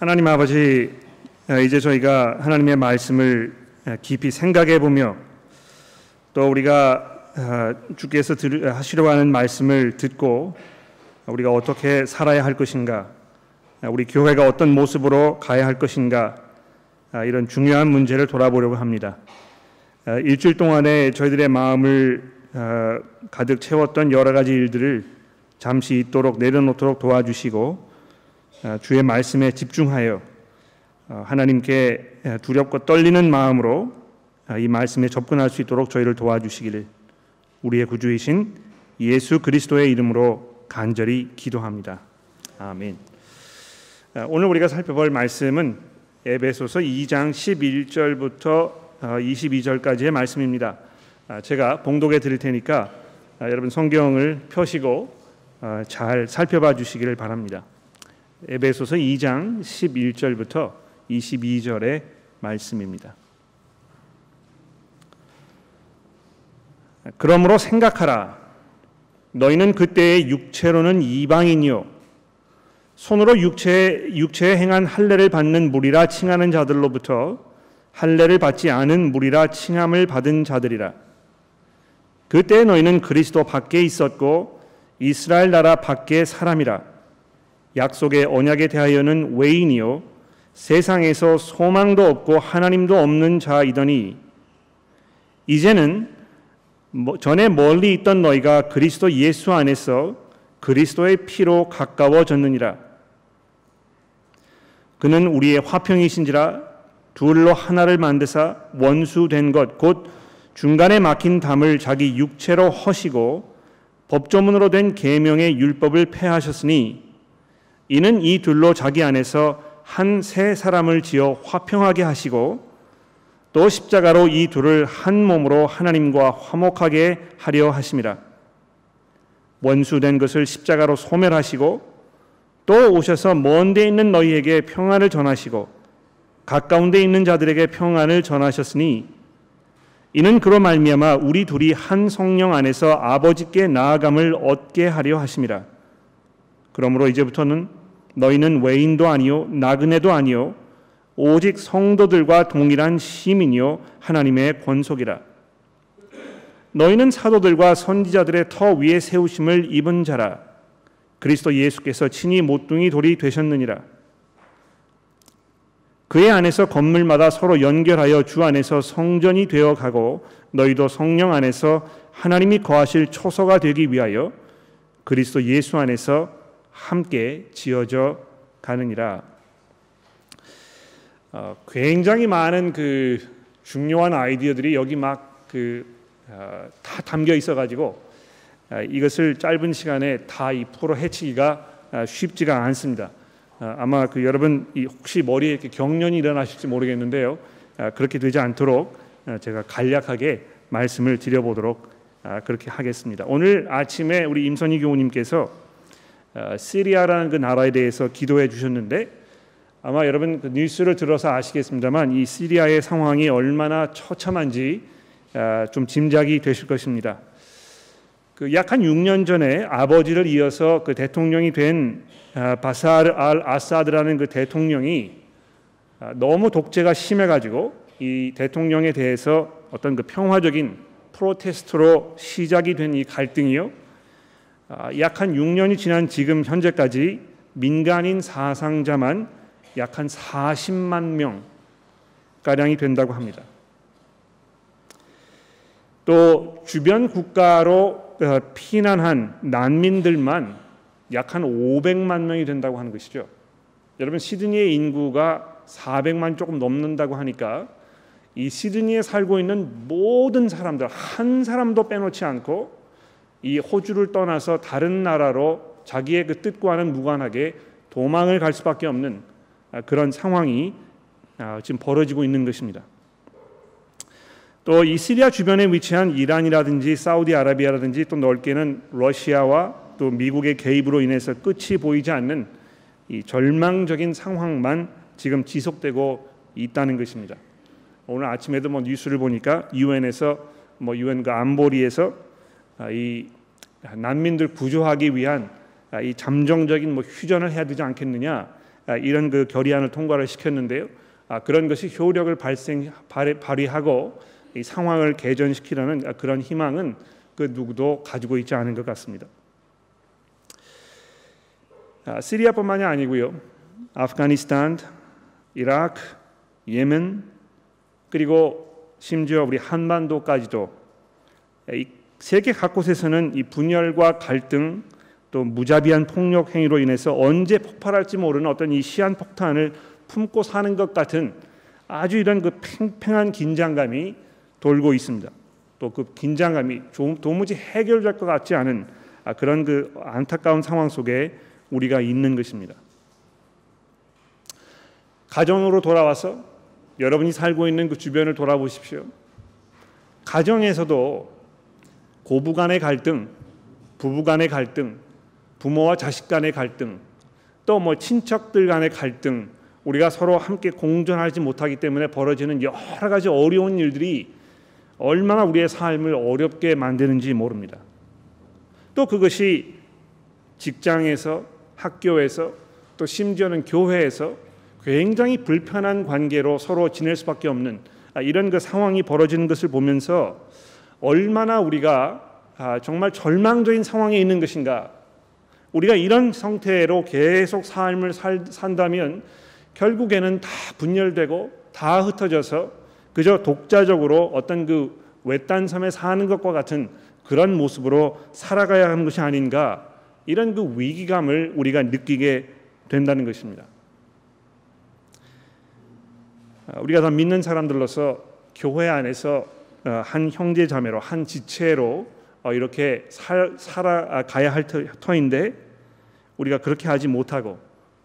하나님 아버지 이제 저희가 하나님의 말씀을 깊이 생각해 보며 또 우리가 주께서 하시려고 하는 말씀을 듣고 우리가 어떻게 살아야 할 것인가 우리 교회가 어떤 모습으로 가야 할 것인가 이런 중요한 문제를 돌아보려고 합니다. 일주일 동안에 저희들의 마음을 가득 채웠던 여러 가지 일들을 잠시 있도록 내려놓도록 도와주시고 주의 말씀에 집중하여 하나님께 두렵고 떨리는 마음으로 이 말씀에 접근할 수 있도록 저희를 도와주시기를 우리의 구주이신 예수 그리스도의 이름으로 간절히 기도합니다. 아멘. 오늘 우리가 살펴볼 말씀은 에베소서 2장 11절부터 22절까지의 어, 말씀입니다. 아, 제가 봉독해 드릴 테니까 아, 여러분 성경을 펴시고 어, 잘 살펴봐 주시기를 바랍니다. 에베소서 2장 11절부터 22절의 말씀입니다. 그러므로 생각하라. 너희는 그때의 육체로는 이방인이요 손으로 육체 육체에 행한 할례를 받는 무리라 칭하는 자들로부터 할례를 받지 않은 무리라 칭함을 받은 자들이라. 그때 너희는 그리스도 밖에 있었고 이스라엘 나라 밖에 사람이라. 약속의 언약에 대하여는 외인이요 세상에서 소망도 없고 하나님도 없는 자이더니 이제는 전에 멀리 있던 너희가 그리스도 예수 안에서 그리스도의 피로 가까워졌느니라. 그는 우리의 화평이신지라 둘로 하나를 만드사 원수된 것 곧 중간에 막힌 담을 자기 육체로 허시고 법조문으로 된 계명의 율법을 폐하셨으니 이는 이 둘로 자기 안에서 한 세 사람을 지어 화평하게 하시고 또 십자가로 이 둘을 한 몸으로 하나님과 화목하게 하려 하심이라 원수된 것을 십자가로 소멸하시고 또 오셔서 먼 데 있는 너희에게 평안을 전하시고 가까운 데 있는 자들에게 평안을 전하셨으니 이는 그로 말미암아 우리 둘이 한 성령 안에서 아버지께 나아감을 얻게 하려 하심이라. 그러므로 이제부터는 너희는 외인도 아니요 나그네도 아니요 오직 성도들과 동일한 시민이요 하나님의 권속이라. 너희는 사도들과 선지자들의 터 위에 세우심을 입은 자라. 그리스도 예수께서 친히 모퉁이 돌이 되셨느니라. 그의 안에서 건물마다 서로 연결하여 주 안에서 성전이 되어 가고 너희도 성령 안에서 하나님이 거하실 초소가 되기 위하여 그리스도 예수 안에서 함께 지어져 가느니라. 어, 굉장히 많은 그 중요한 아이디어들이 여기 막그다 어, 담겨 있어가지고 어, 이것을 짧은 시간에 다 이 풀어 헤치기가 어, 쉽지가 않습니다. 아, 아마 그 여러분 혹시 머리에 이렇게 경련이 일어나실지 모르겠는데요. 아, 그렇게 되지 않도록 아, 제가 간략하게 말씀을 드려보도록 그렇게 하겠습니다. 오늘 아침에 우리 임선희 교우님께서 시리아라는 그 나라에 대해서 기도해 주셨는데 아마 여러분 그 뉴스를 들어서 아시겠습니다만 이 시리아의 상황이 얼마나 처참한지 좀 짐작이 되실 것입니다. 그 약 한 6년 전에 아버지를 이어서 그 대통령이 된 아, 바사르 알 아사드라는 그 대통령이 아, 너무 독재가 심해가지고 이 대통령에 대해서 어떤 그 평화적인 프로테스트로 시작이 된 이 갈등이요. 아, 약한 6년이 지난 지금 현재까지 민간인 사상자만 약 한 40만 명 가량이 된다고 합니다. 또 주변 국가로 어, 피난한 난민들만 약 한 500만 명이 된다고 하는 것이죠. 여러분 시드니의 인구가 400만 조금 넘는다고 하니까 이 시드니에 살고 있는 모든 사람들 한 사람도 빼놓지 않고 이 호주를 떠나서 다른 나라로 자기의 그 뜻과는 무관하게 도망을 갈 수밖에 없는 아, 그런 상황이 아, 지금 벌어지고 있는 것입니다. 또 이 시리아 주변에 위치한 이란이라든지 사우디아라비아라든지 또 넓게는 러시아와 또 미국의 개입으로 인해서 끝이 보이지 않는 이 절망적인 상황만 지금 지속되고 있다는 것입니다. 오늘 아침에도 뭐 뉴스를 보니까 유엔에서 뭐 유엔 그 안보리에서 아, 이 난민들 구조하기 위한 아, 이 잠정적인 뭐 휴전을 해야 되지 않겠느냐 이런 그 결의안을 통과를 시켰는데요. 그런 것이 효력을 발생 발휘하고 이 상황을 개전시키라는 그런 희망은 그 누구도 가지고 있지 않은 것 같습니다. 시리아뿐만이 아니고요. 아프가니스탄, 이라크, 예멘 그리고 심지어 우리 한반도까지도 세계 각곳에서는 이 분열과 갈등 또 무자비한 폭력 행위로 인해서 언제 폭발할지 모르는 어떤 이 시한 폭탄을 품고 사는 것 같은 아주 이런 그 팽팽한 긴장감이 돌고 있습니다. 또 그 긴장감이 도무지 해결될 것 같지 않은 아, 그런 그 안타까운 상황 속에 우리가 있는 것입니다. 가정으로 돌아와서 여러분이 살고 있는 그 주변을 돌아보십시오. 가정에서도 고부 간의 갈등, 부부 간의 갈등, 부모와 자식 간의 갈등, 또 뭐 친척들 간의 갈등, 우리가 서로 함께 공존하지 못하기 때문에 벌어지는 여러 가지 어려운 일들이 얼마나 우리의 삶을 어렵게 만드는지 모릅니다. 또 그것이 직장에서 학교에서 또 심지어는 교회에서 굉장히 불편한 관계로 서로 지낼 수밖에 없는 아, 이런 그 상황이 벌어지는 것을 보면서 얼마나 우리가 아, 정말 절망적인 상황에 있는 것인가. 우리가 이런 상태로 계속 삶을 살, 산다면 결국에는 다 분열되고 다 흩어져서 그저 독자적으로 어떤 그 외딴 섬에 사는 것과 같은 그런 모습으로 살아가야 하는 것이 아닌가 이런 그 위기감을 우리가 느끼게 된다는 것입니다. 아, 우리가 다 믿는 사람들로서 교회 안에서 어, 한 형제 자매로 한 지체로 어, 이렇게 살, 살아가야 할 터인데 우리가 그렇게 하지 못하고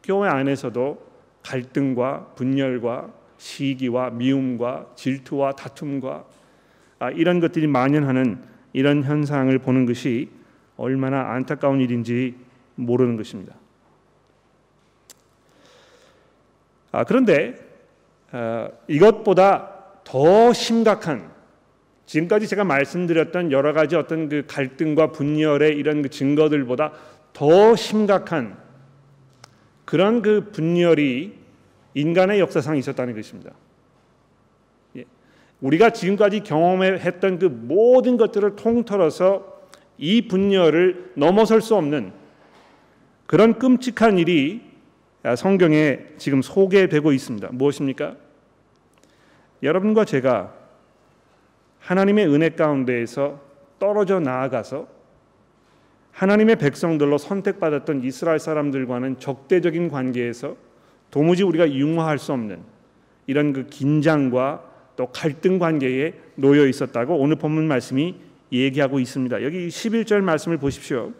교회 안에서도 갈등과 분열과 시기와 미움과 질투와 다툼과 아, 이런 것들이 만연하는 이런 현상을 보는 것이 얼마나 안타까운 일인지 모르는 것입니다. 아, 그런데 어, 이것보다 더 심각한 지금까지 제가 말씀드렸던 여러 가지 어떤 그 갈등과 분열의 이런 그 증거들보다 더 심각한 그런 그 분열이 인간의 역사상 있었다는 것입니다. 예. 우리가 지금까지 경험했던 그 모든 것들을 통틀어서 이 분열을 넘어설 수 없는 그런 끔찍한 일이 성경에 지금 소개되고 있습니다. 무엇입니까? 여러분과 제가 하나님의 은혜 가운데에서 떨어져 나아가서 하나님의 백성들로 선택받았던 이스라엘 사람들과는 적대적인 관계에서 도무지 우리가 융화할 수 없는 이런 그 긴장과 또 갈등 관계에 놓여 있었다고 오늘 본문 말씀이 얘기하고 있습니다. 여기 11절 말씀을 보십시오.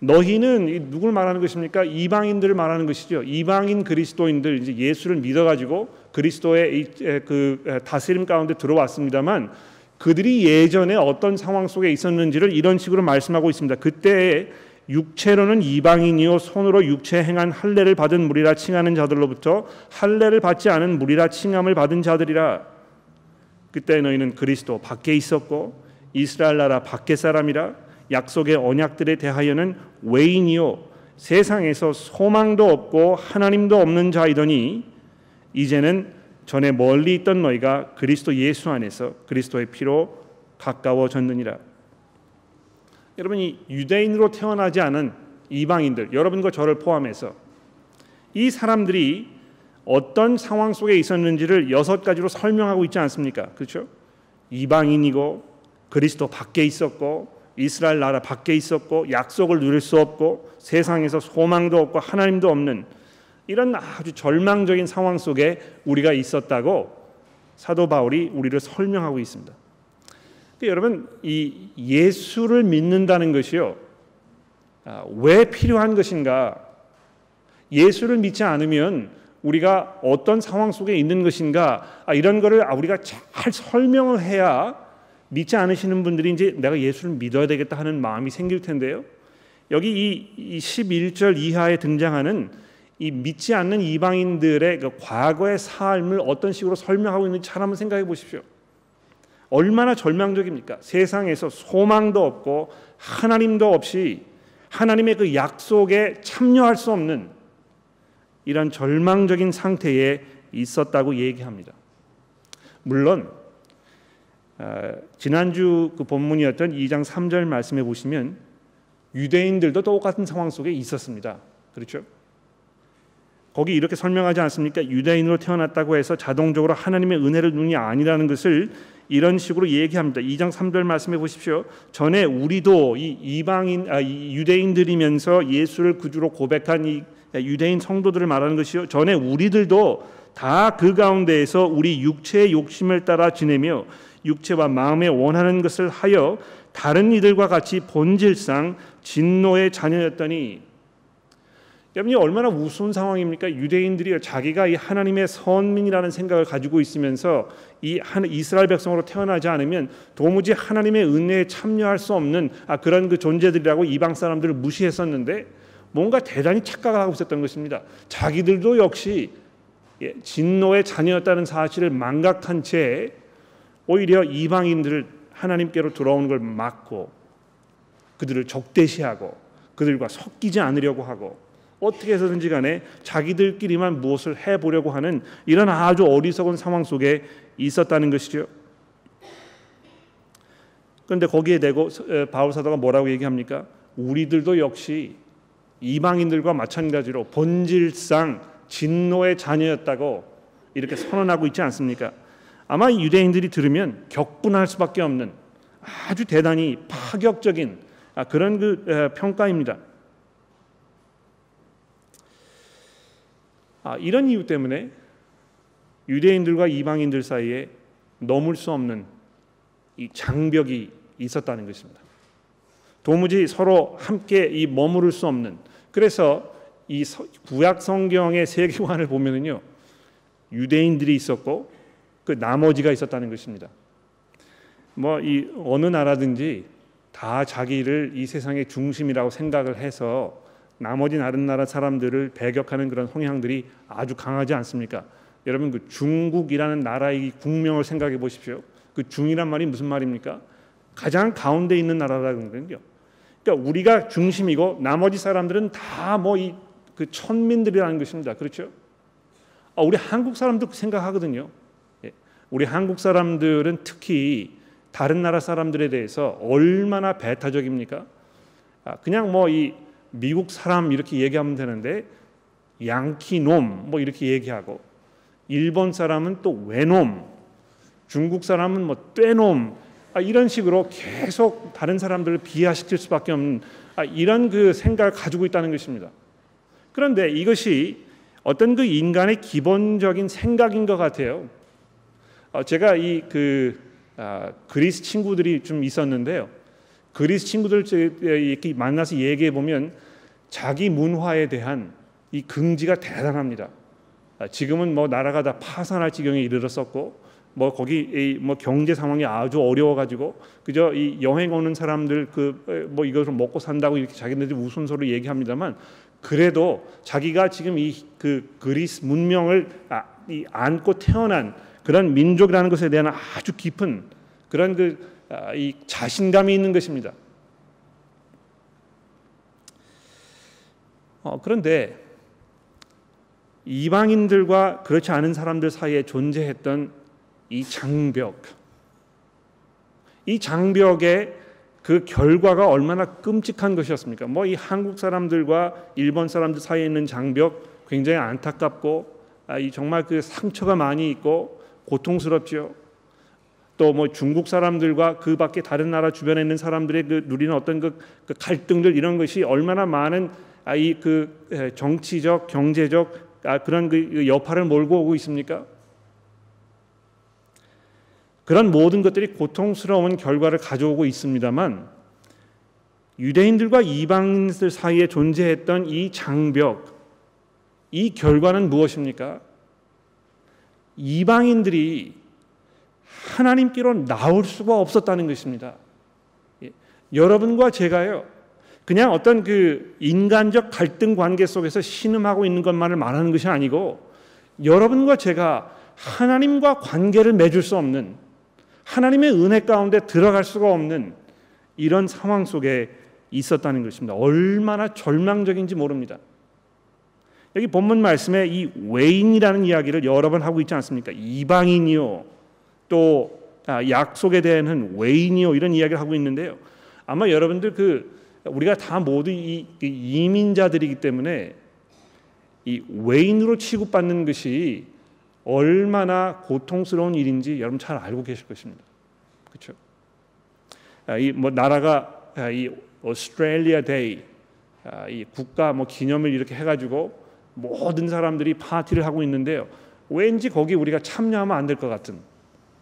너희는 누굴 말하는 것입니까? 이방인들을 말하는 것이죠. 이방인 그리스도인들 이제 예수를 믿어 가지고 그리스도의 그 다스림 가운데 들어왔습니다만 그들이 예전에 어떤 상황 속에 있었는지를 이런 식으로 말씀하고 있습니다. 그때 육체로는 이방인이요 손으로 육체 행한 할례를 받은 무리라 칭하는 자들로부터 할례를 받지 않은 무리라 칭함을 받은 자들이라 그때 너희는 그리스도 밖에 있었고 이스라엘 나라 밖에 사람이라 약속의 언약들에 대하여는 외인이요 세상에서 소망도 없고 하나님도 없는 자이더니 이제는 전에 멀리 있던 너희가 그리스도 예수 안에서 그리스도의 피로 가까워졌느니라. 여러분이 유대인으로 태어나지 않은 이방인들, 여러분과 저를 포함해서 이 사람들이 어떤 상황 속에 있었는지를 여섯 가지로 설명하고 있지 않습니까? 그렇죠? 이방인이고 그리스도 밖에 있었고 이스라엘 나라 밖에 있었고 약속을 누릴 수 없고 세상에서 소망도 없고 하나님도 없는 이런 아주 절망적인 상황 속에 우리가 있었다고 사도 바울이 우리를 설명하고 있습니다. 여러분 이 예수를 믿는다는 것이요 아, 왜 필요한 것인가? 예수를 믿지 않으면 우리가 어떤 상황 속에 있는 것인가? 아, 이런 거를 아, 우리가 잘 설명을 해야 믿지 않으시는 분들이 이제 내가 예수를 믿어야 되겠다 하는 마음이 생길 텐데요. 여기 이 11절 이하에 등장하는 이 믿지 않는 이방인들의 그 과거의 삶을 어떤 식으로 설명하고 있는지 잘 한번 생각해 보십시오. 얼마나 절망적입니까? 세상에서 소망도 없고 하나님도 없이 하나님의 그 약속에 참여할 수 없는 이런 절망적인 상태에 있었다고 얘기합니다. 물론 어, 지난주 그 본문이었던 2장 3절 말씀해 보시면 유대인들도 똑같은 상황 속에 있었습니다. 그렇죠? 거기 이렇게 설명하지 않습니까? 유대인으로 태어났다고 해서 자동적으로 하나님의 은혜를 누이 아니라는 것을 이런 식으로 얘기합니다. 2장 3절 말씀해 보십시오. 전에 우리도 이 이방인 아, 이 유대인들이면서 예수를 구주로 고백한 이 유대인 성도들을 말하는 것이요. 전에 우리들도 다 그 가운데에서 우리 육체의 욕심을 따라 지내며 육체와 마음에 원하는 것을 하여 다른 이들과 같이 본질상 진노의 자녀였더니 여러분이 얼마나 우스운 상황입니까? 유대인들이 자기가 이 하나님의 선민이라는 생각을 가지고 있으면서 이 이스라엘 백성으로 태어나지 않으면 도무지 하나님의 은혜에 참여할 수 없는 아, 그런 그 존재들이라고 이방 사람들을 무시했었는데 뭔가 대단히 착각을 하고 있었던 것입니다. 자기들도 역시 예, 진노의 자녀였다는 사실을 망각한 채 오히려 이방인들을 하나님께로 돌아오는 걸 막고 그들을 적대시하고 그들과 섞이지 않으려고 하고 어떻게 해서든지 간에 자기들끼리만 무엇을 해보려고 하는 이런 아주 어리석은 상황 속에 있었다는 것이죠. 그런데 거기에 대고 바울 사도가 뭐라고 얘기합니까? 우리들도 역시 이방인들과 마찬가지로 본질상 진노의 자녀였다고 이렇게 선언하고 있지 않습니까? 아마 유대인들이 들으면 격분할 수밖에 없는 아주 대단히 파격적인 아, 그런 그 평가입니다. 아, 이런 이유 때문에 유대인들과 이방인들 사이에 넘을 수 없는 이 장벽이 있었다는 것입니다. 도무지 서로 함께 이 머무를 수 없는 그래서 이 구약 성경의 세계관을 보면은요 유대인들이 있었고 그 나머지가 있었다는 것입니다. 뭐 이 어느 나라든지 다 자기를 이 세상의 중심이라고 생각을 해서 나머지 다른 나라 사람들을 배격하는 그런 성향들이 아주 강하지 않습니까? 여러분 그 중국이라는 나라의 국명을 생각해 보십시오. 그 중이란 말이 무슨 말입니까? 가장 가운데 있는 나라라는 거요. 그러니까 우리가 중심이고 나머지 사람들은 다 뭐 이 그 천민들이라는 것입니다. 그렇죠? 아, 우리 한국 사람도 생각하거든요. 예. 우리 한국 사람들은 특히 다른 나라 사람들에 대해서 얼마나 배타적입니까? 아, 그냥 뭐 이 미국 사람 이렇게 얘기하면 되는데 양키 놈 뭐 이렇게 얘기하고 일본 사람은 또 외놈, 중국 사람은 뭐 떼놈 아, 이런 식으로 계속 다른 사람들을 비하시킬 수밖에 없는 아, 이런 그 생각을 가지고 있다는 것입니다. 그런데 이것이 어떤 그 인간의 기본적인 생각인 것 같아요. 어, 제가 이그 아, 그리스 친구들이 좀 있었는데요. 그리스 친구들 이렇게 만나서 얘기해 보면 자기 문화에 대한 이 긍지가 대단합니다. 아, 지금은 뭐 나라가 다 파산할 지경에 이르렀었고 뭐 거기 뭐 경제 상황이 아주 어려워 가지고 그저 이 여행 오는 사람들 그 뭐 이것을 먹고 산다고 이렇게 자기네들이 우스소리 얘기합니다만 그래도 자기가 지금 이 그 그리스 문명을 아, 이 안고 태어난 그런 민족이라는 것에 대한 아주 깊은 그런 그 이 자신감이 있는 것입니다. 어, 그런데 이방인들과 그렇지 않은 사람들 사이에 존재했던 이 장벽, 이 장벽의 그 결과가 얼마나 끔찍한 것이었습니까? 뭐 이 한국 사람들과 일본 사람들 사이에 있는 장벽 굉장히 안타깝고 아, 이 정말 그 상처가 많이 있고 고통스럽죠. 또뭐 중국 사람들과 그 밖에 다른 나라 주변에 있는 사람들의 그 누리는 어떤 그, 그 갈등들 이런 것이 얼마나 많은 아, 이 그 정치적 경제적 아, 그런 그 여파를 몰고 오고 있습니까? 그런 모든 것들이 고통스러운 결과를 가져오고 있습니다만 유대인들과 이방인들 사이에 존재했던 이 장벽, 이 결과는 무엇입니까? 이방인들이 하나님께로 나올 수가 없었다는 것입니다. 예. 여러분과 제가요, 그냥 어떤 그 인간적 갈등 관계 속에서 신음하고 있는 것만을 말하는 것이 아니고 여러분과 제가 하나님과 관계를 맺을 수 없는 하나님의 은혜 가운데 들어갈 수가 없는 이런 상황 속에 있었다는 것입니다. 얼마나 절망적인지 모릅니다. 여기 본문 말씀에 이 외인이라는 이야기를 여러 번 하고 있지 않습니까? 이방인이요. 또 아, 약속에 대한 외인이요 이런 이야기를 하고 있는데요. 아마 여러분들 그 우리가 다 모두 이, 이민자들이기 때문에 이 외인으로 취급받는 것이 얼마나 고통스러운 일인지 여러분 잘 알고 계실 것입니다. 그렇죠? 이 뭐 나라가 아, 이 Australia Day 아, 이 국가 뭐 기념을 이렇게 해가지고 모든 사람들이 파티를 하고 있는데요. 왠지 거기 우리가 참여하면 안 될 것 같은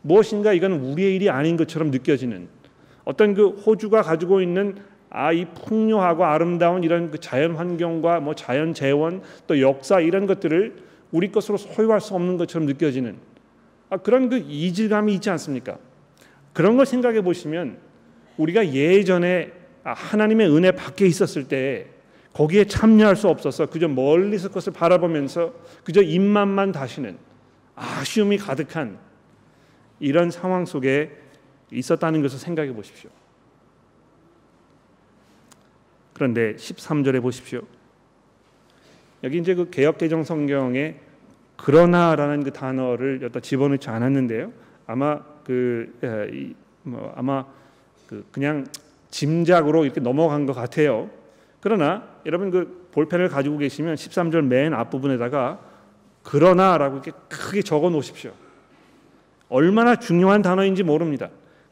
무엇인가 이건 우리의 일이 아닌 것처럼 느껴지는 어떤 그 호주가 가지고 있는 아 이 풍요하고 아름다운 이런 그 자연 환경과 뭐 자연 재원 또 역사 이런 것들을 우리 것으로 소유할 수 없는 것처럼 느껴지는 아, 그런 그 이질감이 있지 않습니까? 그런 걸 생각해 보시면 우리가 예전에 아, 하나님의 은혜 밖에 있었을 때 거기에 참여할 수 없어서 그저 멀리서 그것을 바라보면서 그저 입만만 다시는 아쉬움이 가득한 이런 상황 속에 있었다는 것을 생각해 보십시오. 그런데 13절에 보십시오. 여기 이제 그 개역 개정 성경에 그러나라는 그 단어를 여기다 집어넣지 않았는데요. 아마 그 뭐 아마 그 그냥 짐작으로 이렇게 넘어간 것 같아요. 그러나 여러분 그 볼펜을 가지고 계시면 13절 맨 앞부분에다가 그러나라고 이렇게 크게 적어 놓으십시오. 얼마나 중요한 단어인지 모릅니다.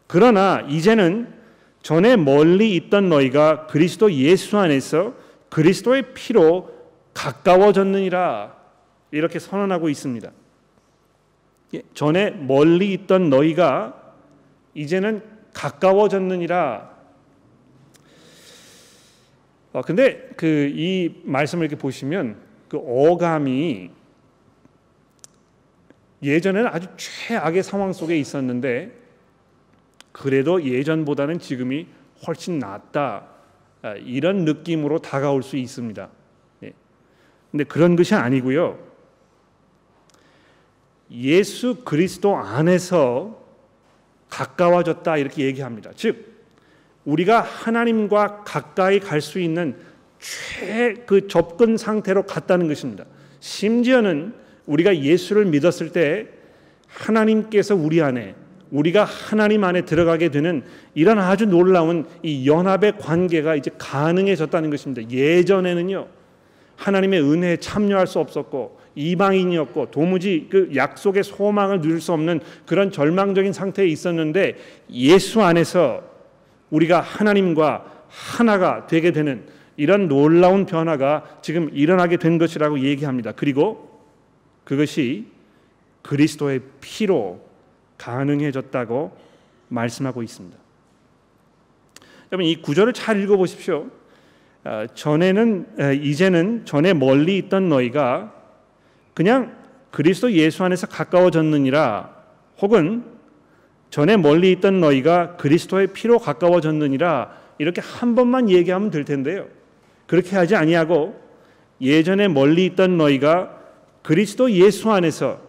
그러나 이제는 전에 멀리 있던 너희가 그리스도 예수 안에서 그리스도의 피로 가까워졌느니라 이렇게 선언하고 있습니다. 예, 전에 멀리 있던 너희가 이제는 가까워졌느니라 어, 근데 그 이 말씀을 이렇게 보시면 그 어감이 예전에는 아주 최악의 상황 속에 있었는데 그래도 예전보다는 지금이 훨씬 낫다 아, 이런 느낌으로 다가올 수 있습니다. 예. 근데 그런 것이 아니고요. 예수 그리스도 안에서 가까워졌다 이렇게 얘기합니다. 즉 우리가 하나님과 가까이 갈 수 있는 최그 접근 상태로 갔다는 것입니다. 심지어는 우리가 예수를 믿었을 때 하나님께서 우리 안에 우리가 하나님 안에 들어가게 되는 이런 아주 놀라운 이 연합의 관계가 이제 가능해졌다는 것입니다. 예전에는요. 하나님의 은혜에 참여할 수 없었고 이방인이었고 도무지 그 약속의 소망을 누릴 수 없는 그런 절망적인 상태에 있었는데 예수 안에서 우리가 하나님과 하나가 되게 되는 이런 놀라운 변화가 지금 일어나게 된 것이라고 얘기합니다. 그리고 그것이 그리스도의 피로 가능해졌다고 말씀하고 있습니다. 여러분 이 구절을 잘 읽어 보십시오. 어, 전에는 이제는 전에 멀리 있던 너희가 그냥 그리스도 예수 안에서 가까워졌느니라 혹은 전에 멀리 있던 너희가 그리스도의 피로 가까워졌느니라 이렇게 한 번만 얘기하면 될 텐데요. 그렇게 하지 아니하고 예전에 멀리 있던 너희가 그리스도 예수 안에서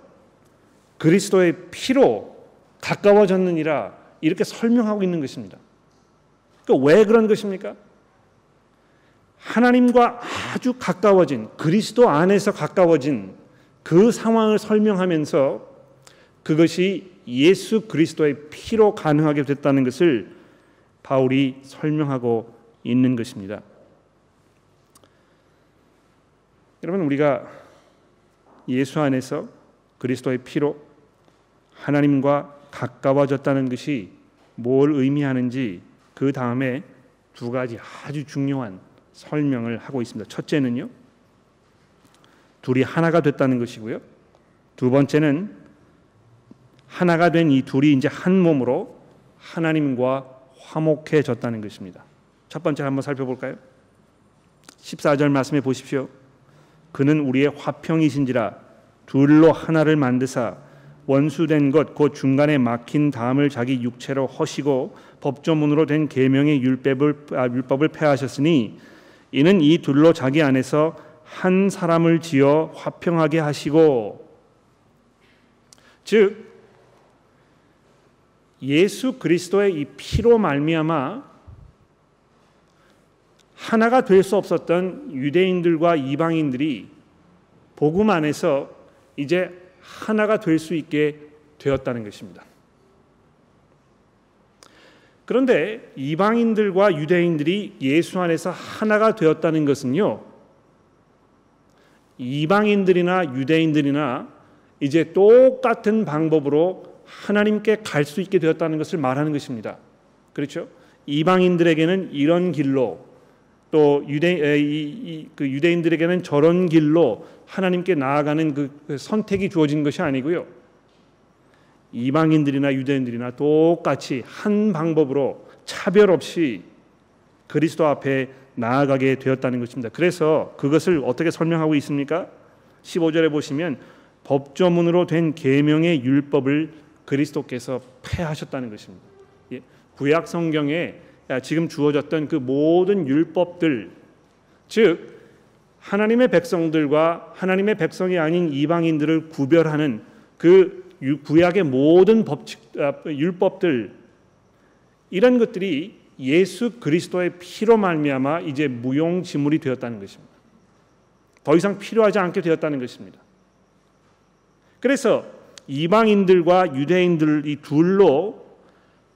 그리스도의 피로 가까워졌느니라 이렇게 설명하고 있는 것입니다. 그러니까 왜 그런 것입니까? 하나님과 아주 가까워진 그리스도 안에서 가까워진 그 상황을 설명하면서 그것이 예수 그리스도의 피로 가능하게 됐다는 것을 바울이 설명하고 있는 것입니다. 여러분 우리가 예수 안에서 그리스도의 피로 하나님과 가까워졌다는 것이 뭘 의미하는지 그 다음에 두 가지 아주 중요한 설명을 하고 있습니다. 첫째는요. 둘이 하나가 됐다는 것이고요. 두 번째는 하나가 된 이 둘이 이제 한 몸으로 하나님과 화목해졌다는 것입니다. 첫 번째 한번 살펴볼까요? 14절 말씀해 보십시오. 그는 우리의 화평이신지라 둘로 하나를 만드사 원수된 것 곧 중간에 막힌 담을 자기 육체로 허시고 법조문으로 된 계명의 율법을 아, 율법을 폐하셨으니 이는 이 둘로 자기 안에서 한 사람을 지어 화평하게 하시고 즉 예수 그리스도의 이 피로 말미암아 하나가 될 수 없었던 유대인들과 이방인들이 복음 안에서 이제 하나가 될 수 있게 되었다는 것입니다. 그런데 이방인들과 유대인들이 예수 안에서 하나가 되었다는 것은요. 이방인들이나 유대인들이나 이제 똑같은 방법으로 하나님께 갈 수 있게 되었다는 것을 말하는 것입니다. 그렇죠? 이방인들에게는 이런 길로 또 유대 이, 이, 그 유대인들에게는 저런 길로 하나님께 나아가는 그, 그 선택이 주어진 것이 아니고요. 이방인들이나 유대인들이나 똑같이 한 방법으로 차별 없이 그리스도 앞에 나아가게 되었다는 것입니다. 그래서 그것을 어떻게 설명하고 있습니까? 15절에 보시면 법조문으로 된 계명의 율법을 그리스도께서 폐하셨다는 것입니다. 예, 구약 성경에 지금 주어졌던 그 모든 율법들 즉 하나님의 백성들과 하나님의 백성이 아닌 이방인들을 구별하는 그 구약의 모든 법칙 아, 율법들 이런 것들이 예수 그리스도의 피로 말미암아 이제 무용지물이 되었다는 것입니다. 더 이상 필요하지 않게 되었다는 것입니다. 그래서 이방인들과 유대인들 이 둘로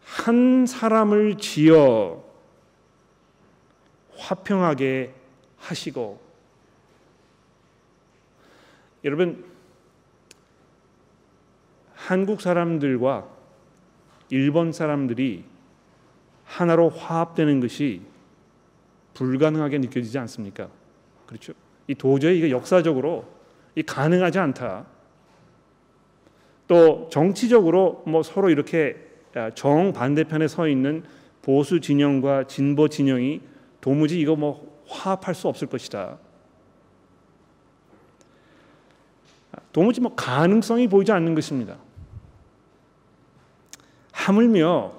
한 사람을 지어 화평하게 하시고 여러분 한국 사람들과 일본 사람들이 하나로 화합되는 것이 불가능하게 느껴지지 않습니까? 그렇죠? 이 도저히 이게 역사적으로 이 가능하지 않다. 또 정치적으로 뭐 서로 이렇게 정 반대편에 서 있는 보수 진영과 진보 진영이 도무지 이거 뭐 화합할 수 없을 것이다. 도무지 뭐 가능성이 보이지 않는 것입니다. 하물며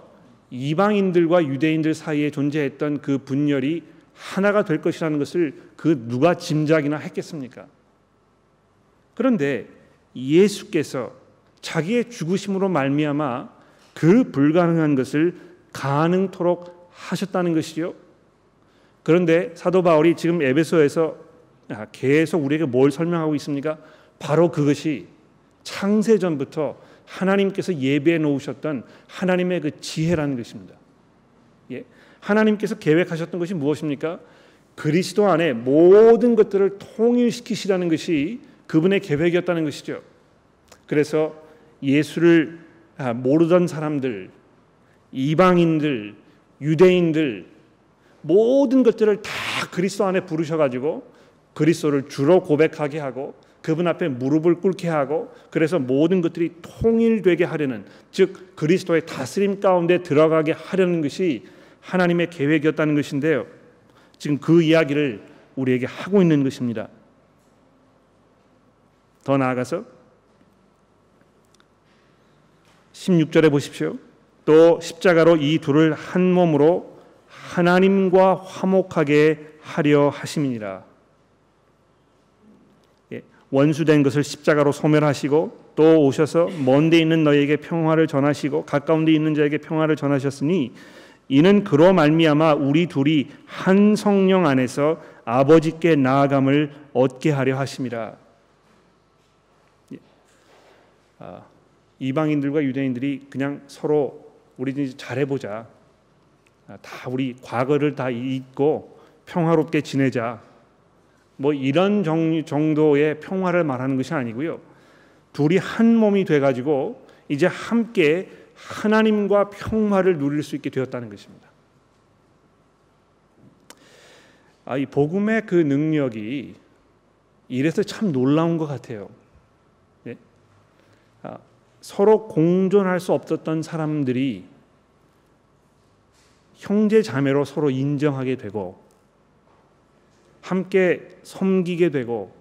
이방인들과 유대인들 사이에 존재했던 그 분열이 하나가 될 것이라는 것을 그 누가 짐작이나 했겠습니까? 그런데 예수께서 자기의 죽으심으로 말미암아 그 불가능한 것을 가능토록 하셨다는 것이요. 그런데 사도 바울이 지금 에베소에서 계속 우리에게 뭘 설명하고 있습니까? 바로 그것이 창세 전부터 하나님께서 예배해 놓으셨던 하나님의 그 지혜라는 것입니다. 예. 하나님께서 계획하셨던 것이 무엇입니까? 그리스도 안에 모든 것들을 통일시키시라는 것이 그분의 계획이었다는 것이죠. 그래서 예수를 아, 모르던 사람들, 이방인들, 유대인들 모든 것들을 다 그리스도 안에 부르셔 가지고 그리스도를 주로 고백하게 하고 그분 앞에 무릎을 꿇게 하고 그래서 모든 것들이 통일되게 하려는 즉 그리스도의 다스림 가운데 들어가게 하려는 것이 하나님의 계획이었다는 것인데요. 지금 그 이야기를 우리에게 하고 있는 것입니다. 더 나아가서 16절에 보십시오. 또 십자가로 이 둘을 한 몸으로 하나님과 화목하게 하려 하심이니라. 원수된 것을 십자가로 소멸하시고 또 오셔서 먼데 있는 너희에게 평화를 전하시고 가까운 데 있는 자에게 평화를 전하셨으니 이는 그로 말미암아 우리 둘이 한 성령 안에서 아버지께 나아감을 얻게 하려 하심이라. 예. 아, 이방인들과 유대인들이 그냥 서로 우리 잘해보자. 아, 다 우리 과거를 다 잊고 평화롭게 지내자. 뭐 이런 정도의 평화를 말하는 것이 아니고요. 둘이 한 몸이 돼 가지고 이제 함께 하나님과 평화를 누릴 수 있게 되었다는 것입니다. 아, 이 복음의 그 능력이 이래서 참 놀라운 것 같아요. 서로 공존할 수 없었던 사람들이 형제 자매로 서로 인정하게 되고 함께 섬기게 되고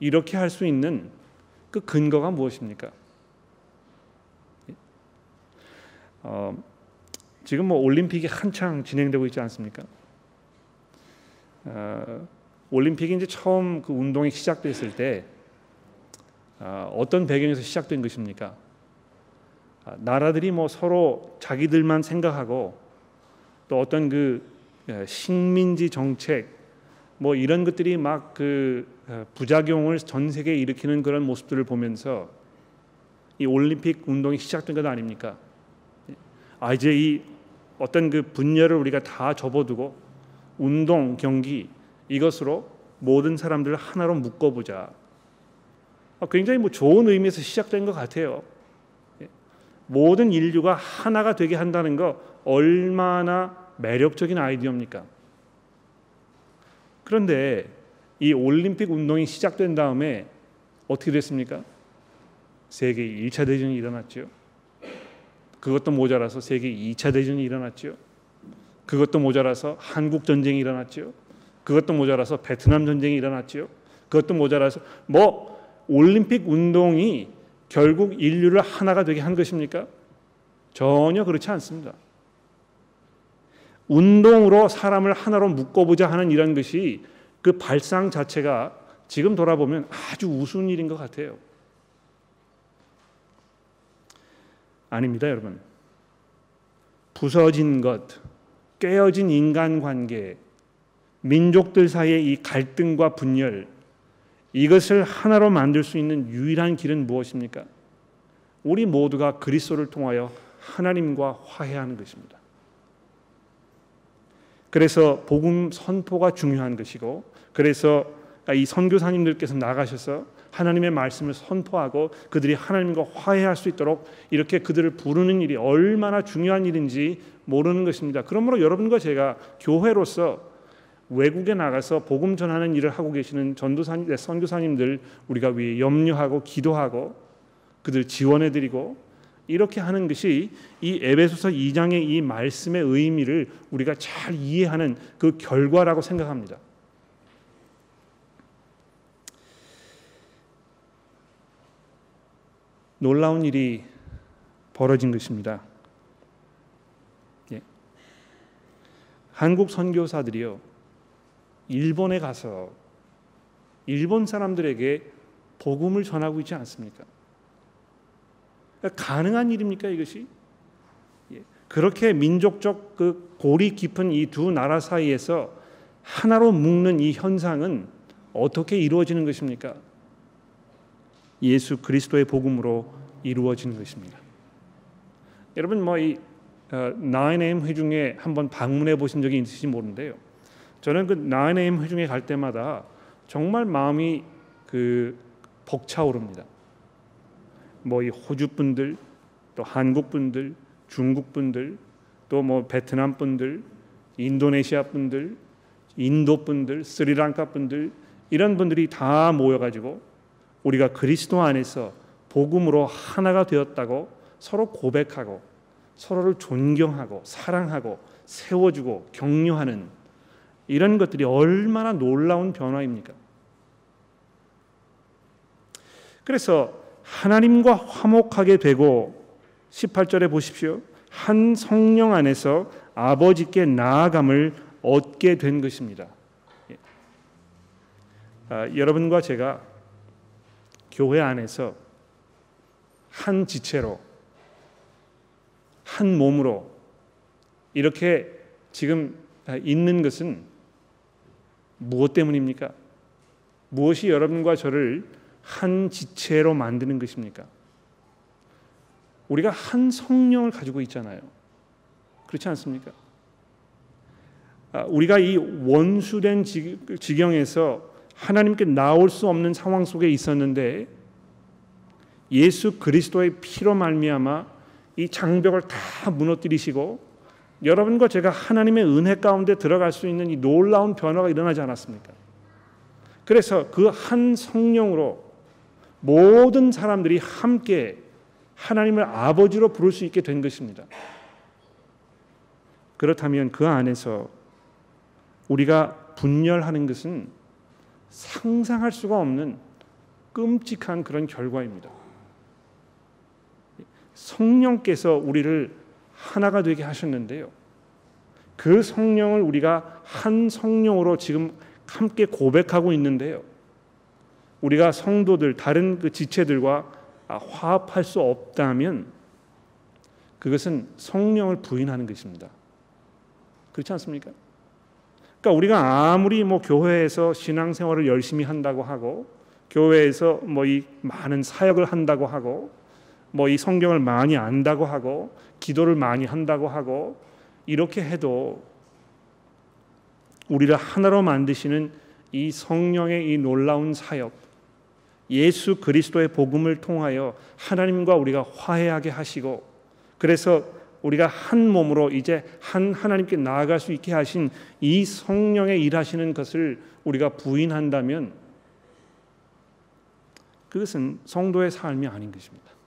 이렇게 할 수 있는 그 근거가 무엇입니까? 어, 지금 뭐 올림픽이 한창 진행되고 있지 않습니까? 어, 올림픽이 이제 처음 그 운동이 시작됐을 때 어, 어떤 배경에서 시작된 것입니까? 아, 나라들이 뭐 서로 자기들만 생각하고 또 어떤 그 예, 식민지 정책 뭐 이런 것들이 막그 어, 부작용을 전 세계에 일으키는 그런 모습들을 보면서 이 올림픽 운동이 시작된 것 아닙니까? 아 이제 이 어떤 그 분열을 우리가 다 접어두고 운동 경기 이것으로 모든 사람들을 하나로 묶어보자. 아, 굉장히 뭐 좋은 의미에서 시작된 것 같아요. 예. 모든 인류가 하나가 되게 한다는 거 얼마나 매력적인 아이디어입니까? 그런데 이 올림픽 운동이 시작된 다음에 어떻게 됐습니까? 세계 1차 대전이 일어났죠. 그것도 모자라서 세계 2차 대전이 일어났죠. 그것도 모자라서 한국 전쟁이 일어났죠. 그것도 모자라서 베트남 전쟁이 일어났죠. 그것도 모자라서 뭐 올림픽 운동이 결국 인류를 하나가 되게 한 것입니까? 전혀 그렇지 않습니다. 운동으로 사람을 하나로 묶어보자 하는 이런 것이 그 발상 자체가 지금 돌아보면 아주 우스운 일인 것 같아요. 아닙니다, 여러분. 부서진 것, 깨어진 인간관계, 민족들 사이의 이 갈등과 분열, 이것을 하나로 만들 수 있는 유일한 길은 무엇입니까? 우리 모두가 그리스도를 통하여 하나님과 화해하는 것입니다. 그래서 복음 선포가 중요한 것이고 그래서 이 선교사님들께서 나가셔서 하나님의 말씀을 선포하고 그들이 하나님과 화해할 수 있도록 이렇게 그들을 부르는 일이 얼마나 중요한 일인지 모르는 것입니다. 그러므로 여러분과 제가 교회로서 외국에 나가서 복음 전하는 일을 하고 계시는 전도사 선교사님들 우리가 위해 염려하고 기도하고 그들 지원해 드리고 이렇게 하는 것이 이 에베소서 2장의 이 말씀의 의미를 우리가 잘 이해하는 그 결과라고 생각합니다. 놀라운 일이 벌어진 것입니다. 예. 한국 선교사들이요 일본에 가서 일본 사람들에게 복음을 전하고 있지 않습니까? 가능한 일입니까 이것이? 예. 그렇게 민족적 그 고리 깊은 이 두 나라 사이에서 하나로 묶는 이 현상은 어떻게 이루어지는 것입니까? 예수 그리스도의 복음으로 이루어지는 것입니다. 여러분 뭐이 어, 9am 회중에 한번 방문해 보신 적이 있으신지 모르는데요. 저는 그 9am 회중에 갈 때마다 정말 마음이 그 벅차오릅니다. 뭐 이 호주 분들, 또 한국 분들, 중국 분들, 또 뭐 베트남 분들, 인도네시아 분들, 인도 분들, 스리랑카 분들 이런 분들이 다 모여가지고 우리가 그리스도 안에서 복음으로 하나가 되었다고 서로 고백하고 서로를 존경하고 사랑하고 세워주고 격려하는 이런 것들이 얼마나 놀라운 변화입니까? 그래서 하나님과 화목하게 되고 18절에 보십시오. 한 성령 안에서 아버지께 나아감을 얻게 된 것입니다. 예. 아, 여러분과 제가 교회 안에서 한 지체로 한 몸으로 이렇게 지금 있는 것은 무엇 때문입니까? 무엇이 여러분과 저를 한 지체로 만드는 것입니까? 우리가 한 성령을 가지고 있잖아요. 그렇지 않습니까? 아, 우리가 이 원수된 지경에서 하나님께 나올 수 없는 상황 속에 있었는데 예수 그리스도의 피로 말미암아 이 장벽을 다 무너뜨리시고 여러분과 제가 하나님의 은혜 가운데 들어갈 수 있는 이 놀라운 변화가 일어나지 않았습니까? 그래서 그 한 성령으로 모든 사람들이 함께 하나님을 아버지로 부를 수 있게 된 것입니다. 그렇다면 그 안에서 우리가 분열하는 것은 상상할 수가 없는 끔찍한 그런 결과입니다. 성령께서 우리를 하나가 되게 하셨는데요. 그 성령을 우리가 한 성령으로 지금 함께 고백하고 있는데요. 우리가 성도들 다른 그 지체들과 화합할 수 없다면 그것은 성령을 부인하는 것입니다. 그렇지 않습니까? 그러니까 우리가 아무리 뭐 교회에서 신앙생활을 열심히 한다고 하고 교회에서 뭐 이 많은 사역을 한다고 하고 뭐 이 성경을 많이 안다고 하고 기도를 많이 한다고 하고 이렇게 해도 우리를 하나로 만드시는 이 성령의 이 놀라운 사역 예수 그리스도의 복음을 통하여 하나님과 우리가 화해하게 하시고 그래서 우리가 한 몸으로 이제 한 하나님께 나아갈 수 있게 하신 이 성령의 일하시는 것을 우리가 부인한다면 그것은 성도의 삶이 아닌 것입니다.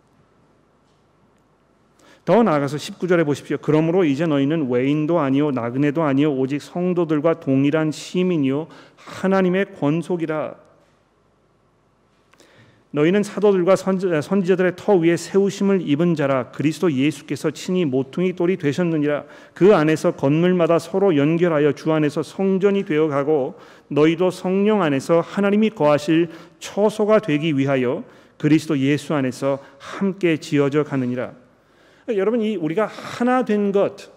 더 나아가서 19절에 보십시오. 그러므로 이제 너희는 외인도 아니요 나그네도 아니요 오직 성도들과 동일한 시민이요 하나님의 권속이라. 너희는 사도들과 선지자들의 터 위에 세우심을 입은 자라. 그리스도 예수께서 친히 모퉁이 돌이 되셨느니라. 그 안에서 건물마다 서로 연결하여 주 안에서 성전이 되어 가고 너희도 성령 안에서 하나님이 거하실 처소가 되기 위하여 그리스도 예수 안에서 함께 지어져 가느니라 여러분 이 우리가 하나 된 것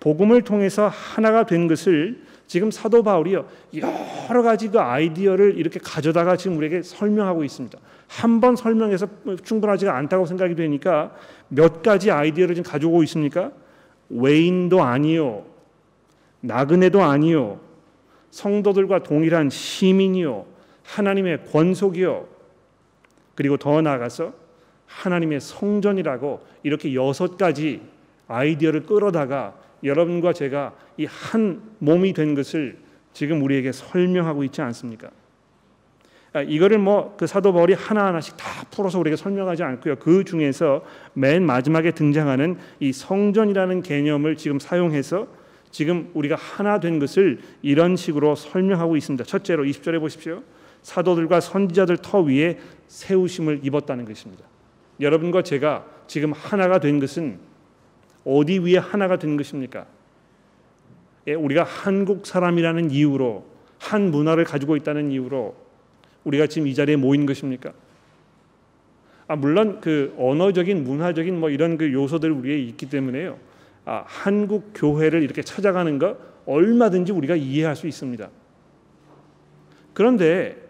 복음을 통해서 하나가 된 것을 지금 사도 바울이요 여러 가지 그 아이디어를 이렇게 가져다가 지금 우리에게 설명하고 있습니다. 한 번 설명해서 충분하지가 않다고 생각이 되니까 몇 가지 아이디어를 지금 가지고 있습니까? 외인도 아니요, 나그네도 아니요, 성도들과 동일한 시민이요, 하나님의 권속이요, 그리고 더 나아가서 하나님의 성전이라고 이렇게 여섯 가지 아이디어를 끌어다가 여러분과 제가 이 한 몸이 된 것을 지금 우리에게 설명하고 있지 않습니까? 아, 이거를 뭐 그 사도 바울이 하나 하나씩 다 풀어서 우리에게 설명하지 않고요. 그 중에서 맨 마지막에 등장하는 이 성전이라는 개념을 지금 사용해서 지금 우리가 하나 된 것을 이런 식으로 설명하고 있습니다. 첫째로 20절에 보십시오. 사도들과 선지자들 터 위에 세우심을 입었다는 것입니다. 여러분과 제가 지금 하나가 된 것은 어디 위에 하나가 된 것입니까? 예, 우리가 한국 사람이라는 이유로 한 문화를 가지고 있다는 이유로 우리가 지금 이 자리에 모인 것입니까? 아, 물론 그 언어적인 문화적인 뭐 이런 그 요소들 우리에 있기 때문에요. 아, 한국 교회를 이렇게 찾아가는 거 얼마든지 우리가 이해할 수 있습니다. 그런데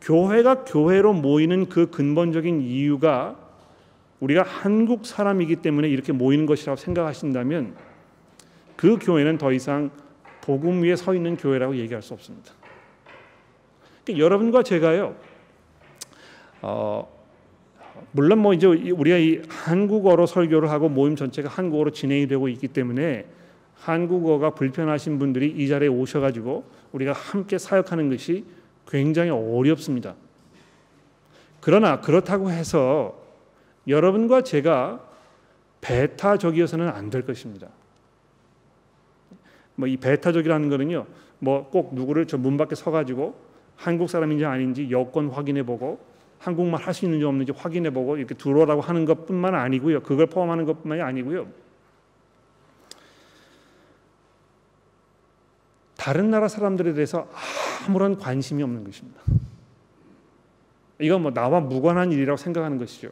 교회가 교회로 모이는 그 근본적인 이유가 우리가 한국 사람이기 때문에 이렇게 모이는 것이라고 생각하신다면 그 교회는 더 이상 복음 위에 서 있는 교회라고 얘기할 수 없습니다. 그러니까 여러분과 제가요. 어, 물론 뭐 이제 우리가 이 한국어로 설교를 하고 모임 전체가 한국어로 진행이 되고 있기 때문에 한국어가 불편하신 분들이 이 자리에 오셔가지고 우리가 함께 사역하는 것이 굉장히 어렵습니다. 그러나 그렇다고 해서 여러분과 제가 베타적이어서는 안 될 것입니다. 뭐 이 베타적이라는 거는요, 뭐 꼭 누구를 저 문 밖에 서가지고 한국 사람인지 아닌지 여권 확인해 보고 한국말 할 수 있는지 없는지 확인해 보고 이렇게 들어오라고 하는 것뿐만 아니고요, 그걸 포함하는 것뿐만이 아니고요. 다른 나라 사람들에 대해서 아무런 관심이 없는 것입니다. 이건 뭐 나와 무관한 일이라고 생각하는 것이죠.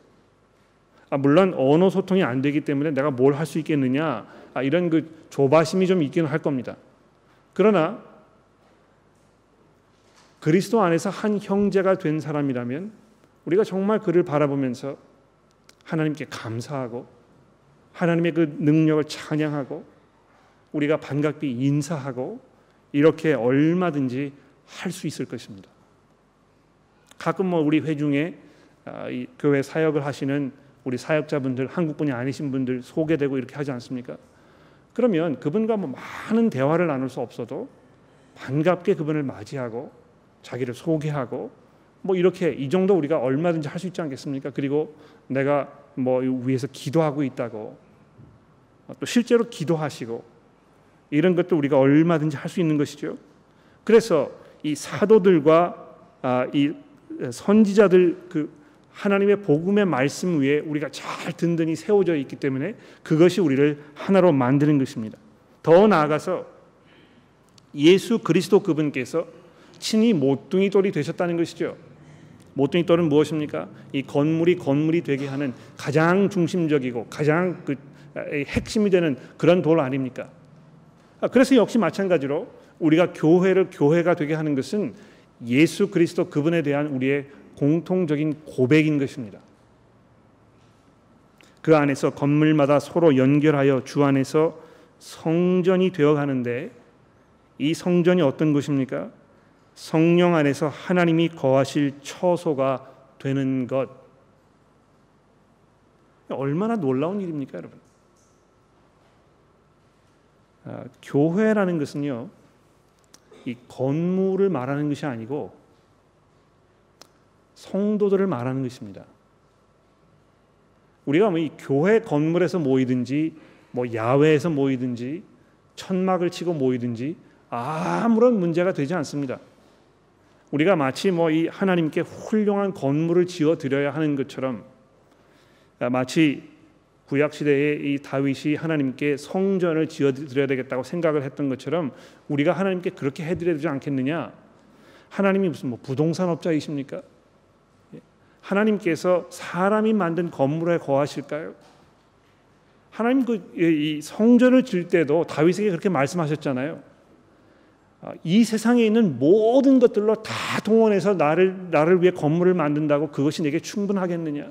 아, 물론 언어 소통이 안 되기 때문에 내가 뭘 할 수 있겠느냐 아, 이런 그 조바심이 좀 있기는 할 겁니다. 그러나 그리스도 안에서 한 형제가 된 사람이라면 우리가 정말 그를 바라보면서 하나님께 감사하고 하나님의 그 능력을 찬양하고 우리가 반갑게 인사하고 이렇게 얼마든지 할 수 있을 것입니다. 가끔 뭐 우리 회중에 아, 교회 사역을 하시는 우리 사역자분들 한국분이 아니신 분들 소개되고 이렇게 하지 않습니까? 그러면 그분과 뭐 많은 대화를 나눌 수 없어도 반갑게 그분을 맞이하고 자기를 소개하고 뭐 이렇게 이 정도 우리가 얼마든지 할 수 있지 않겠습니까? 그리고 내가 뭐 위에서 기도하고 있다고 또 실제로 기도하시고 이런 것도 우리가 얼마든지 할 수 있는 것이죠. 그래서 이 사도들과 아, 이 선지자들 그 하나님의 복음의 말씀 위에 우리가 잘 든든히 세워져 있기 때문에 그것이 우리를 하나로 만드는 것입니다. 더 나아가서 예수 그리스도 그분께서 친히 모퉁이 돌이 되셨다는 것이죠. 모퉁이 돌은 무엇입니까? 이 건물이 건물이 되게 하는 가장 중심적이고 가장 그 핵심이 되는 그런 돌 아닙니까? 아, 그래서 역시 마찬가지로 우리가 교회를 교회가 되게 하는 것은 예수 그리스도 그분에 대한 우리의 공통적인 고백인 것입니다. 그 안에서 건물마다 서로 연결하여 주 안에서 성전이 되어 가는데 이 성전이 어떤 곳입니까? 성령 안에서 하나님이 거하실 처소가 되는 것. 얼마나 놀라운 일입니까, 여러분? 아, 교회라는 것은요, 이 건물을 말하는 것이 아니고 성도들을 말하는 것입니다. 우리가 뭐 이 교회 건물에서 모이든지 뭐 야외에서 모이든지 천막을 치고 모이든지 아무런 문제가 되지 않습니다. 우리가 마치 뭐 이 하나님께 훌륭한 건물을 지어 드려야 하는 것처럼 마치 구약 시대에 이 다윗이 하나님께 성전을 지어 드려야 되겠다고 생각을 했던 것처럼 우리가 하나님께 그렇게 해 드려야 되지 않겠느냐? 하나님이 무슨 뭐 부동산 업자이십니까? 하나님께서 사람이 만든 건물에 거하실까요? 하나님 그 이 성전을 질 때도 다윗에게 그렇게 말씀하셨잖아요. 아, 이 세상에 있는 모든 것들로 다 동원해서 나를 나를 위해 건물을 만든다고 그것이 내게 충분하겠느냐?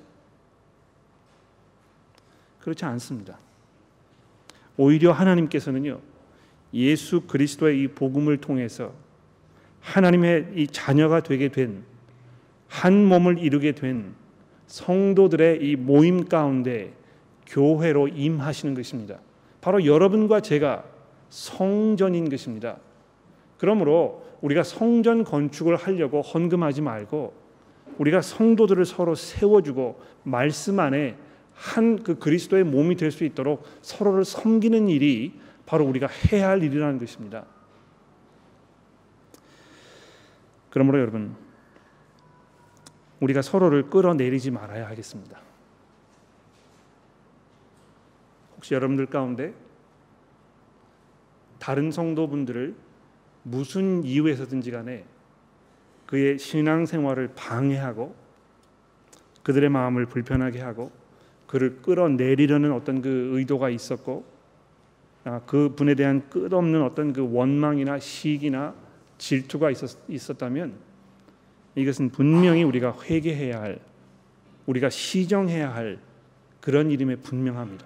그렇지 않습니다. 오히려 하나님께서는요. 예수 그리스도의 이 복음을 통해서 하나님의 이 자녀가 되게 된 한 몸을 이루게 된 성도들의 이 모임 가운데 교회로 임하시는 것입니다. 바로 여러분과 제가 성전인 것입니다. 그러므로 우리가 성전 건축을 하려고 헌금하지 말고 우리가 성도들을 서로 세워주고 말씀 안에 한 그 그리스도의 몸이 될 수 있도록 서로를 섬기는 일이 바로 우리가 해야 할 일이라는 것입니다. 그러므로 여러분 우리가 서로를 끌어내리지 말아야 하겠습니다. 혹시 여러분들 가운데 다른 성도분들을 무슨 이유에서든지 간에 그의 신앙 생활을 방해하고 그들의 마음을 불편하게 하고 그를 끌어내리려는 어떤 그 의도가 있었고 아, 그 분에 대한 끝없는 어떤 그 원망이나 시기나 질투가 있었, 있었 다면 이것은 분명히 우리가 회개해야 할 우리가 시정해야 할 그런 일임에 분명합니다.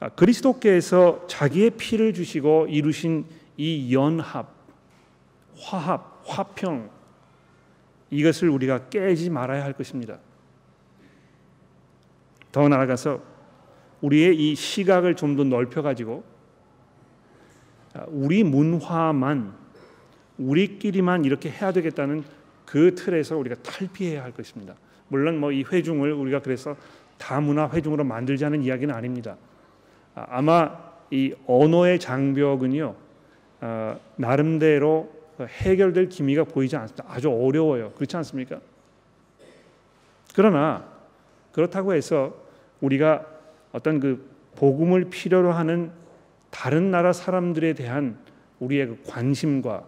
아, 그리스도께서 자기의 피를 주시고 이루신 이 연합, 화합, 화평 이것을 우리가 깨지 말아야 할 것입니다. 더 나아가서 우리의 이 시각을 좀 더 넓혀 가지고 아, 우리 문화만 우리끼리만 이렇게 해야 되겠다는 그 틀에서 우리가 탈피해야 할 것입니다. 물론 뭐 이 회중을 우리가 그래서 다 문화 회중으로 만들자는 이야기는 아닙니다. 아, 아마 이 언어의 장벽은요 어, 나름대로 해결될 기미가 보이지 않습니다. 아주 어려워요. 그렇지 않습니까? 그러나 그렇다고 해서 우리가 어떤 그 복음을 필요로 하는 다른 나라 사람들에 대한 우리의 그 관심과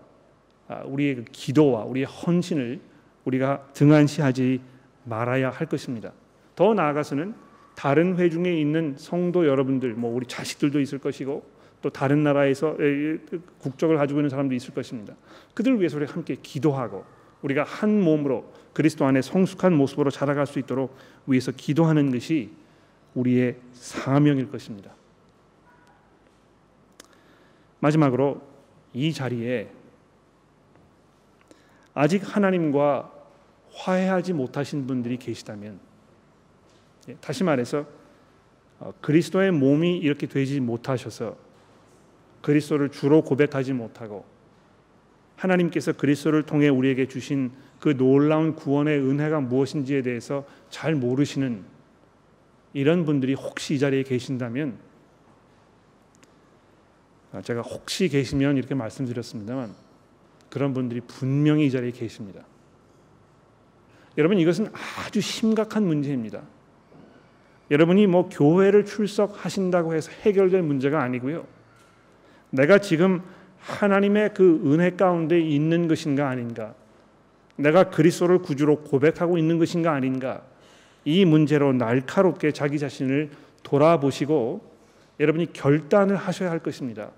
아, 우리의 그 기도와 우리의 헌신을 우리가 등한시하지 말아야 할 것입니다. 더 나아가서는 다른 회중에 있는 성도 여러분들, 뭐 우리 자식들도 있을 것이고 또 다른 나라에서 국적을 가지고 있는 사람도 있을 것입니다. 그들을 위해서 우리 함께 기도하고 우리가 한 몸으로 그리스도 안에 성숙한 모습으로 자라갈 수 있도록 위해서 기도하는 것이 우리의 사명일 것입니다. 마지막으로 이 자리에 아직 하나님과 화해하지 못하신 분들이 계시다면 예, 다시 말해서 어, 그리스도의 몸이 이렇게 되지 못하셔서 그리스도를 주로 고백하지 못하고 하나님께서 그리스도를 통해 우리에게 주신 그 놀라운 구원의 은혜가 무엇인지에 대해서 잘 모르시는 이런 분들이 혹시 이 자리에 계신다면 아, 제가 혹시 계시면 이렇게 말씀드렸습니다만 그런 분들이 분명히 이 자리에 계십니다. 여러분 이것은 아주 심각한 문제입니다. 여러분이 뭐 교회를 출석하신다고 해서 해결될 문제가 아니고요. 내가 지금 하나님의 그 은혜 가운데 있는 것인가 아닌가? 내가 그리스도를 구주로 고백하고 있는 것인가 아닌가? 이 문제로 날카롭게 자기 자신을 돌아보시고 여러분이 결단을 하셔야 할 것입니다.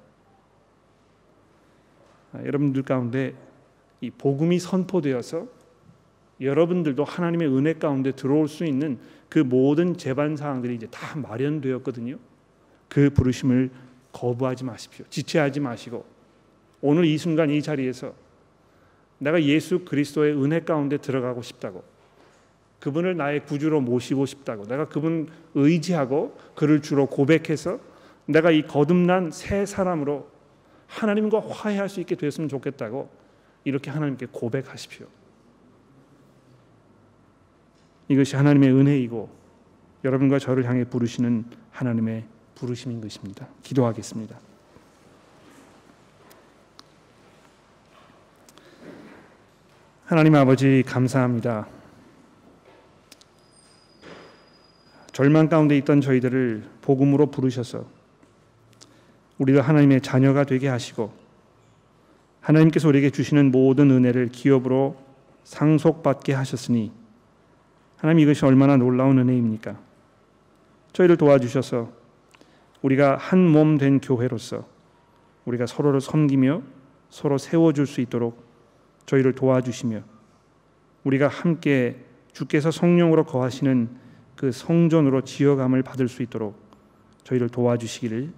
아, 여러분들 가운데 이 복음이 선포되어서 여러분들도 하나님의 은혜 가운데 들어올 수 있는 그 모든 재반 사항들이 이제 다 마련되었거든요. 그 부르심을 거부하지 마십시오. 지체하지 마시고 오늘 이 순간 이 자리에서 내가 예수 그리스도의 은혜 가운데 들어가고 싶다고 그분을 나의 구주로 모시고 싶다고 내가 그분 의지하고 그를 주로 고백해서 내가 이 거듭난 새 사람으로 하나님과 화해할 수 있게 됐으면 좋겠다고 이렇게 하나님께 고백하십시오. 이것이 하나님의 은혜이고 여러분과 저를 향해 부르시는 하나님의 부르심인 것입니다. 기도하겠습니다. 하나님 아버지 감사합니다. 절망 가운데 있던 저희들을 복음으로 부르셔서 우리가 하나님의 자녀가 되게 하시고 하나님께서 우리에게 주시는 모든 은혜를 기업으로 상속받게 하셨으니 하나님 이것이 얼마나 놀라운 은혜입니까? 저희를 도와주셔서 우리가 한 몸 된 교회로서 우리가 서로를 섬기며 서로 세워줄 수 있도록 저희를 도와주시며 우리가 함께 주께서 성령으로 거하시는 그 성전으로 지어감을 받을 수 있도록 저희를 도와주시기를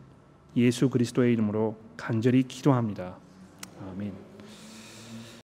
예수 그리스도의 이름으로 간절히 기도합니다. 아멘.